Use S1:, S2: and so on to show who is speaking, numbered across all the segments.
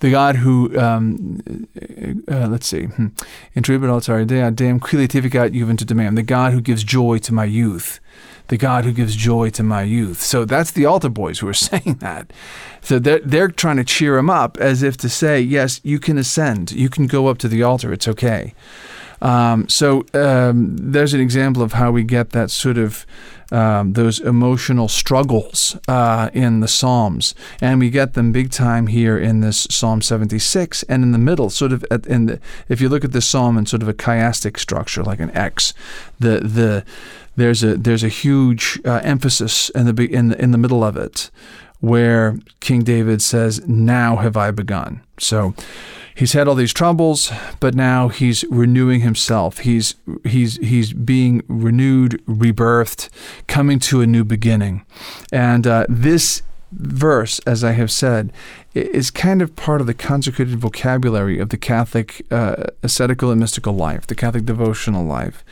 S1: the God who, um, uh, let's see, hmm. Intribut altare Dea, Deum quilitificat juventutem meam, the God who gives joy to my youth, the God who gives joy to my youth. So that's the altar boys who are saying that. So they're, they're trying to cheer him up as if to say, yes, you can ascend, you can go up to the altar, it's okay. Um, so um, there's an example of how we get that sort of um, those emotional struggles uh, in the Psalms, and we get them big time here in this Psalm 76, and in the middle, sort of at, in the, if you look at the Psalm in sort of a chiastic structure, like an X, the the there's a there's a huge uh, emphasis in the in the, in the middle of it, where King David says, "Now have I begun." So he's had all these troubles, but now he's renewing himself. He's he's he's being renewed, rebirthed, coming to a new beginning, and uh, this verse, as I have said, is kind of part of the consecrated vocabulary of the Catholic uh, ascetical and mystical life, the Catholic devotional life.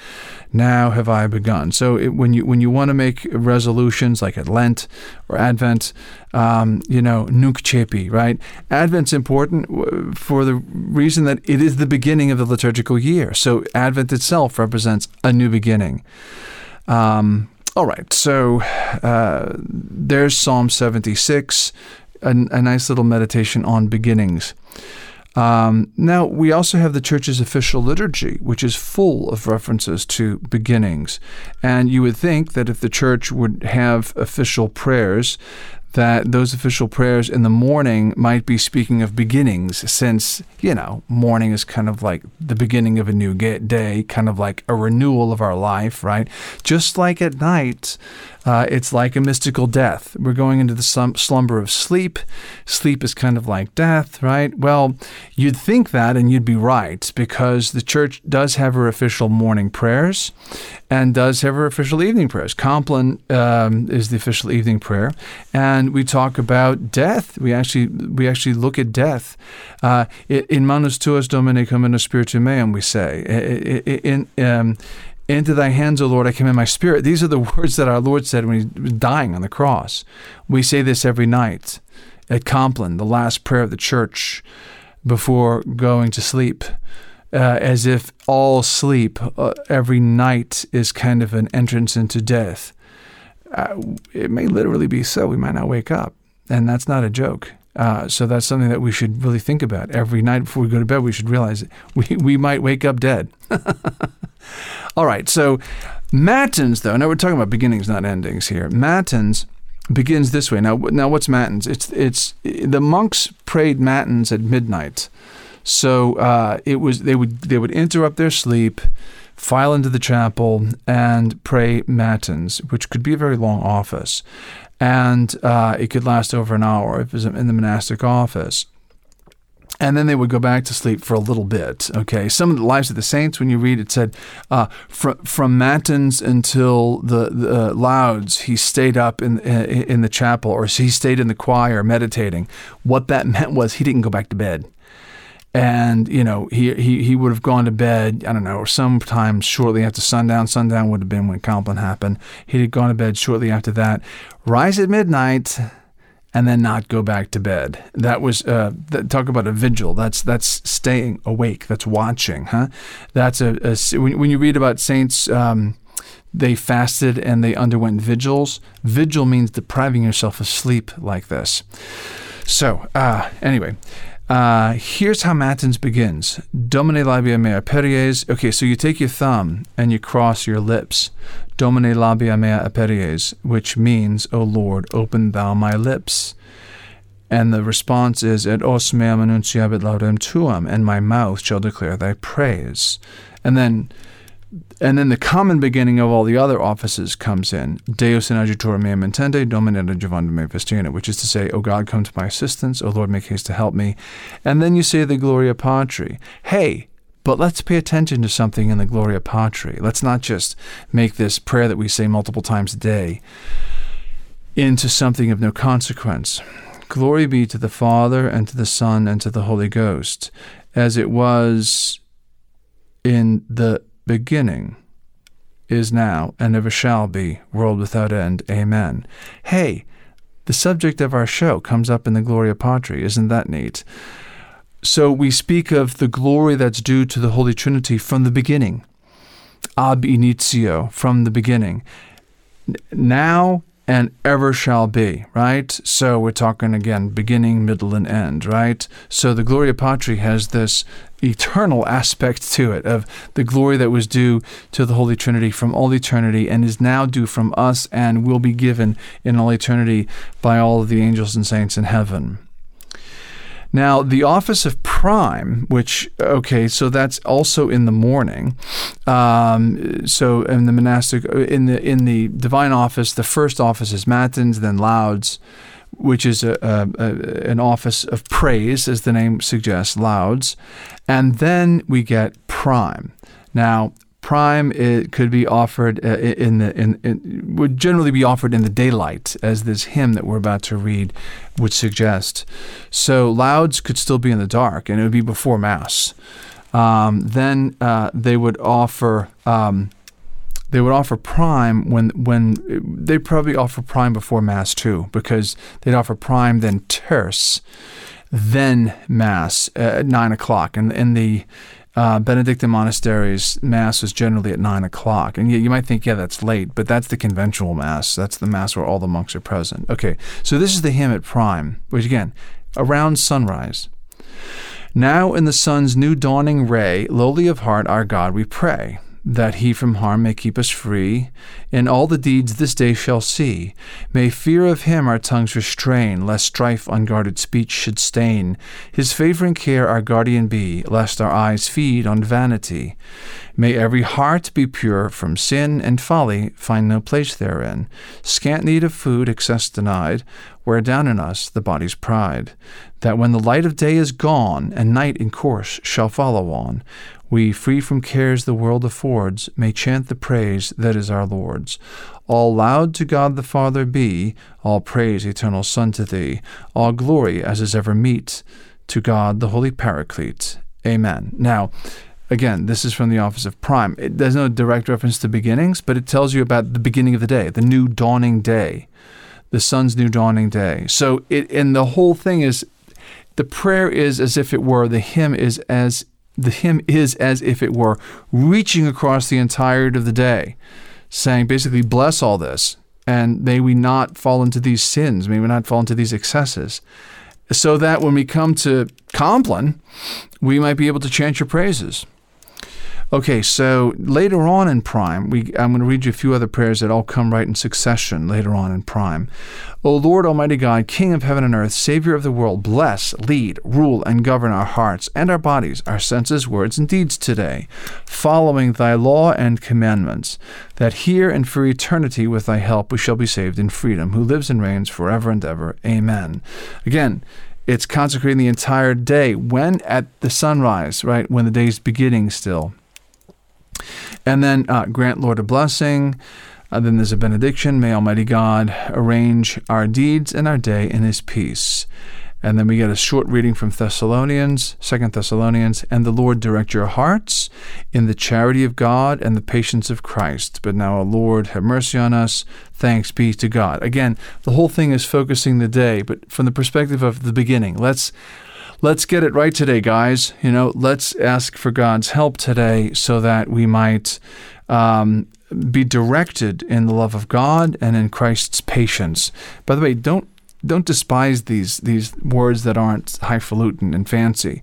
S1: Now have I begun. So it, when you when you want to make resolutions like at Lent or Advent, um, you know, nunc coepi, right? Advent's important for the reason that it is the beginning of the liturgical year. So Advent itself represents a new beginning. Um, all right, so uh, there's Psalm 76, a, a, nice little meditation on beginnings. Um, now, we also have the church's official liturgy, which is full of references to beginnings. And you would think that if the church would have official prayers, that those official prayers in the morning might be speaking of beginnings, since, you know, morning is kind of like the beginning of a new day, kind of like a renewal of our life, right? Just like at night, uh, it's like a mystical death. We're going into the slumber of sleep. Sleep is kind of like death, right? Well, you'd think that, and you'd be right, because the church does have her official morning prayers and does have her official evening prayers. Compline um, is the official evening prayer, and we talk about death. We actually we actually look at death. Uh, in manus tuas domine cum in spiritu meum, we say. In um, into thy hands, O Lord, I commend my spirit. These are the words that our Lord said when he was dying on the cross. We say this every night at Compline, the last prayer of the church before going to sleep, uh, as if all sleep uh, every night is kind of an entrance into death. Uh, it may literally be so. We might not wake up. And that's not a joke. Uh, so that's something that we should really think about. Every night before we go to bed, we should realize we, we might wake up dead. All right, so Matins, though, now we're talking about beginnings, not endings here. Matins begins this way. Now, now what's Matins? It's, it's, the monks prayed Matins at midnight. So uh, it was they would they would interrupt their sleep, file into the chapel, and pray matins, which could be a very long office and uh, it could last over an hour if it was in the monastic office. And then they would go back to sleep for a little bit. Okay, some of the lives of the saints, when you read it, said uh, from from matins until the, the uh, lauds, he stayed up in in the chapel, or he stayed in the choir meditating. What that meant was he didn't go back to bed and you know he, he he would have gone to bed I don't know or sometime shortly after sundown. Sundown would have been when Compline happened. He'd have gone to bed shortly after that. Rise at midnight and then not go back to bed. That was uh, that, talk about a vigil. That's that's staying awake. That's watching huh? That's a, a when, when you read about saints um, they fasted and they underwent vigils. Vigil means depriving yourself of sleep like this. So uh, anyway uh, here's how Matins begins. Domine labia mea aperies. Okay, so you take your thumb and you cross your lips. Domine labia mea aperies, which means, O Lord, open thou my lips. And the response is, Et os meam annunciabit laudem tuam, and my mouth shall declare thy praise. And then and then the common beginning of all the other offices comes in. Deus in adjutor meam intende, domine adjuvandum me vestina, which is to say, O God, come to my assistance, O Lord, make haste to help me. And then you say the Gloria Patri. Hey, but let's pay attention to something in the Gloria Patri. Let's not just make this prayer that we say multiple times a day into something of no consequence. Glory be to the Father, and to the Son, and to the Holy Ghost, as it was in the beginning, is now, and ever shall be, world without end. Amen. Hey, the subject of our show comes up in the Gloria Patri. Isn't that neat? So we speak of the glory that's due to the Holy Trinity from the beginning, ab initio, from the beginning. Now and ever shall be, right? So we're talking again, beginning, middle, and end, right? So the Gloria Patri has this eternal aspect to it of the glory that was due to the Holy Trinity from all eternity and is now due from us and will be given in all eternity by all of the angels and saints in heaven. Now, the office of prime, which, okay, so that's also in the morning. Um, so in the monastic, in the in the divine office, the first office is matins, then lauds, which is a, a, a, an office of praise, as the name suggests, lauds. And then we get prime. Now, Prime it could be offered uh, in the in, in, would generally be offered in the daylight, as this hymn that we're about to read would suggest. So lauds could still be in the dark, and it would be before mass. Um, then uh, they would offer um, they would offer prime when when they probably offer prime before mass too, because they'd offer prime then terce, then mass at nine o'clock, and and the uh, Benedictine monasteries, Mass is generally at 9 o'clock. And you, you might think, yeah, that's late, but that's the conventual Mass. That's the Mass where all the monks are present. Okay, so this is the hymn at prime, which again, around sunrise. Now in the sun's new dawning ray, lowly of heart, our God, we pray that he from harm may keep us free. In all the deeds this day shall see, may fear of him our tongues restrain, lest strife unguarded speech should stain. His favoring care our guardian be, lest our eyes feed on vanity. May every heart be pure from sin and folly, find no place therein. Scant need of food, excess denied, wear down in us the body's pride. That when the light of day is gone, and night in course shall follow on, we, free from cares the world affords, may chant the praise that is our Lord's. All loud to God the Father be, all praise, eternal Son, to thee, all glory as is ever meet, to God the Holy Paraclete. Amen. Now, again, this is from the office of prime. It, there's no direct reference to beginnings, but it tells you about the beginning of the day, the new dawning day, the sun's new dawning day. So, it, and the whole thing is, the prayer is as if it were, the hymn is as the hymn is as if it were reaching across the entirety of the day, saying basically, bless all this, and may we not fall into these sins, may we not fall into these excesses, so that when we come to Compline, we might be able to chant your praises. Okay, so later on in Prime, we, I'm going to read you a few other prayers that all come right in succession later on in Prime. O Lord Almighty God, King of heaven and earth, Savior of the world, bless, lead, rule, and govern our hearts and our bodies, our senses, words, and deeds today, following thy law and commandments, that here and for eternity with thy help we shall be saved in freedom, who lives and reigns forever and ever. Amen. Again, it's consecrating the entire day. When? At the sunrise, right? When the day's beginning still. And then uh, grant, Lord, a blessing. Uh, then there's a benediction. May Almighty God arrange our deeds and our day in His peace. And then we get a short reading from Thessalonians, Second Thessalonians, and the Lord direct your hearts in the charity of God and the patience of Christ. But now, O Lord, have mercy on us. Thanks be to God. Again, the whole thing is focusing the day, but from the perspective of the beginning. Let's let's get it right today, guys. You know, let's ask for God's help today so that we might um, be directed in the love of God and in Christ's patience. By the way, don't don't despise these these words that aren't highfalutin and fancy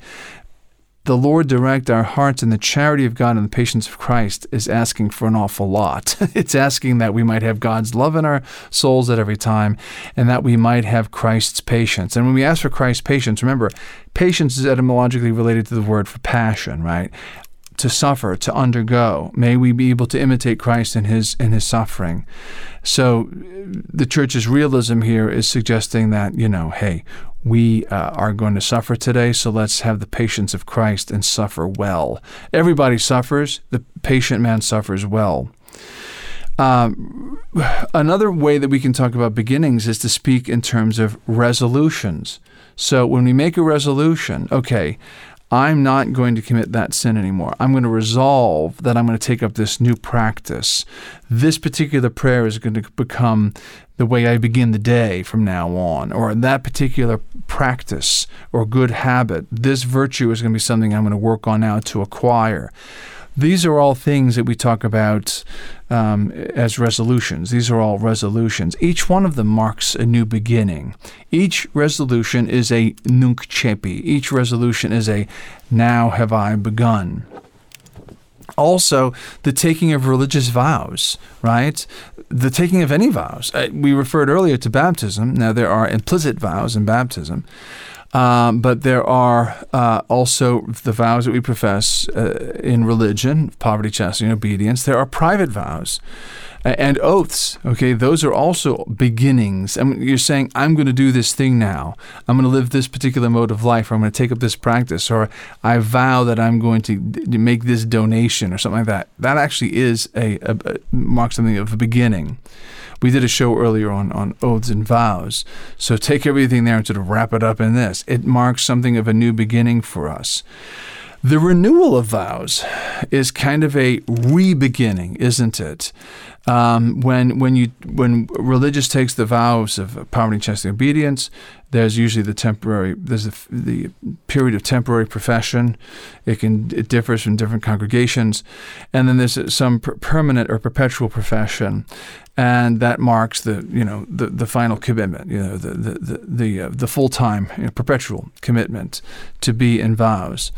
S1: the Lord direct our hearts in the charity of God and the patience of Christ is asking for an awful lot. it's asking that we might have God's love in our souls at every time and that we might have Christ's patience. And when we ask for Christ's patience, remember, patience is etymologically related to the word for passion, right? To suffer, to undergo. May we be able to imitate Christ in his in his suffering. So the church's realism here is suggesting that, you know, hey, we uh, are going to suffer today, so let's have the patience of Christ and suffer well. Everybody suffers, the patient man suffers well. Um, another way that we can talk about beginnings is to speak in terms of resolutions. So when we make a resolution, okay, I'm not going to commit that sin anymore. I'm going to resolve that I'm going to take up this new practice. This particular prayer is going to become the way I begin the day from now on, or that particular practice or good habit. This virtue is going to be something I'm going to work on now to acquire. These are all things that we talk about um, as resolutions. These are all resolutions. Each one of them marks a new beginning. Each resolution is a nunc coepi. Each resolution is a now have I begun also the taking of religious vows, right? The taking of any vows. Uh, we referred earlier to baptism. Now, there are implicit vows in baptism. Um, but there are uh, also the vows that we profess uh, in religion poverty, chastity, and obedience. There are private vows and oaths. Okay, those are also beginnings. Mean, you're saying, I'm going to do this thing now. I'm going to live this particular mode of life, or I'm going to take up this practice, or I vow that I'm going to make this donation, or something like that. That actually is a, a, a something of a beginning. We did a show earlier on, on oaths and vows. So take everything there and sort of wrap it up in this. It marks something of a new beginning for us. The renewal of vows is kind of a re-beginning, isn't it? Um, when when you when religious takes the vows of poverty, chastity, obedience, there's usually the temporary there's the, the period of temporary profession. It can it differs from different congregations, and then there's some per- permanent or perpetual profession, and that marks the you know the, the final commitment. You know the the the the, uh, the full time you know, perpetual commitment to be in vows.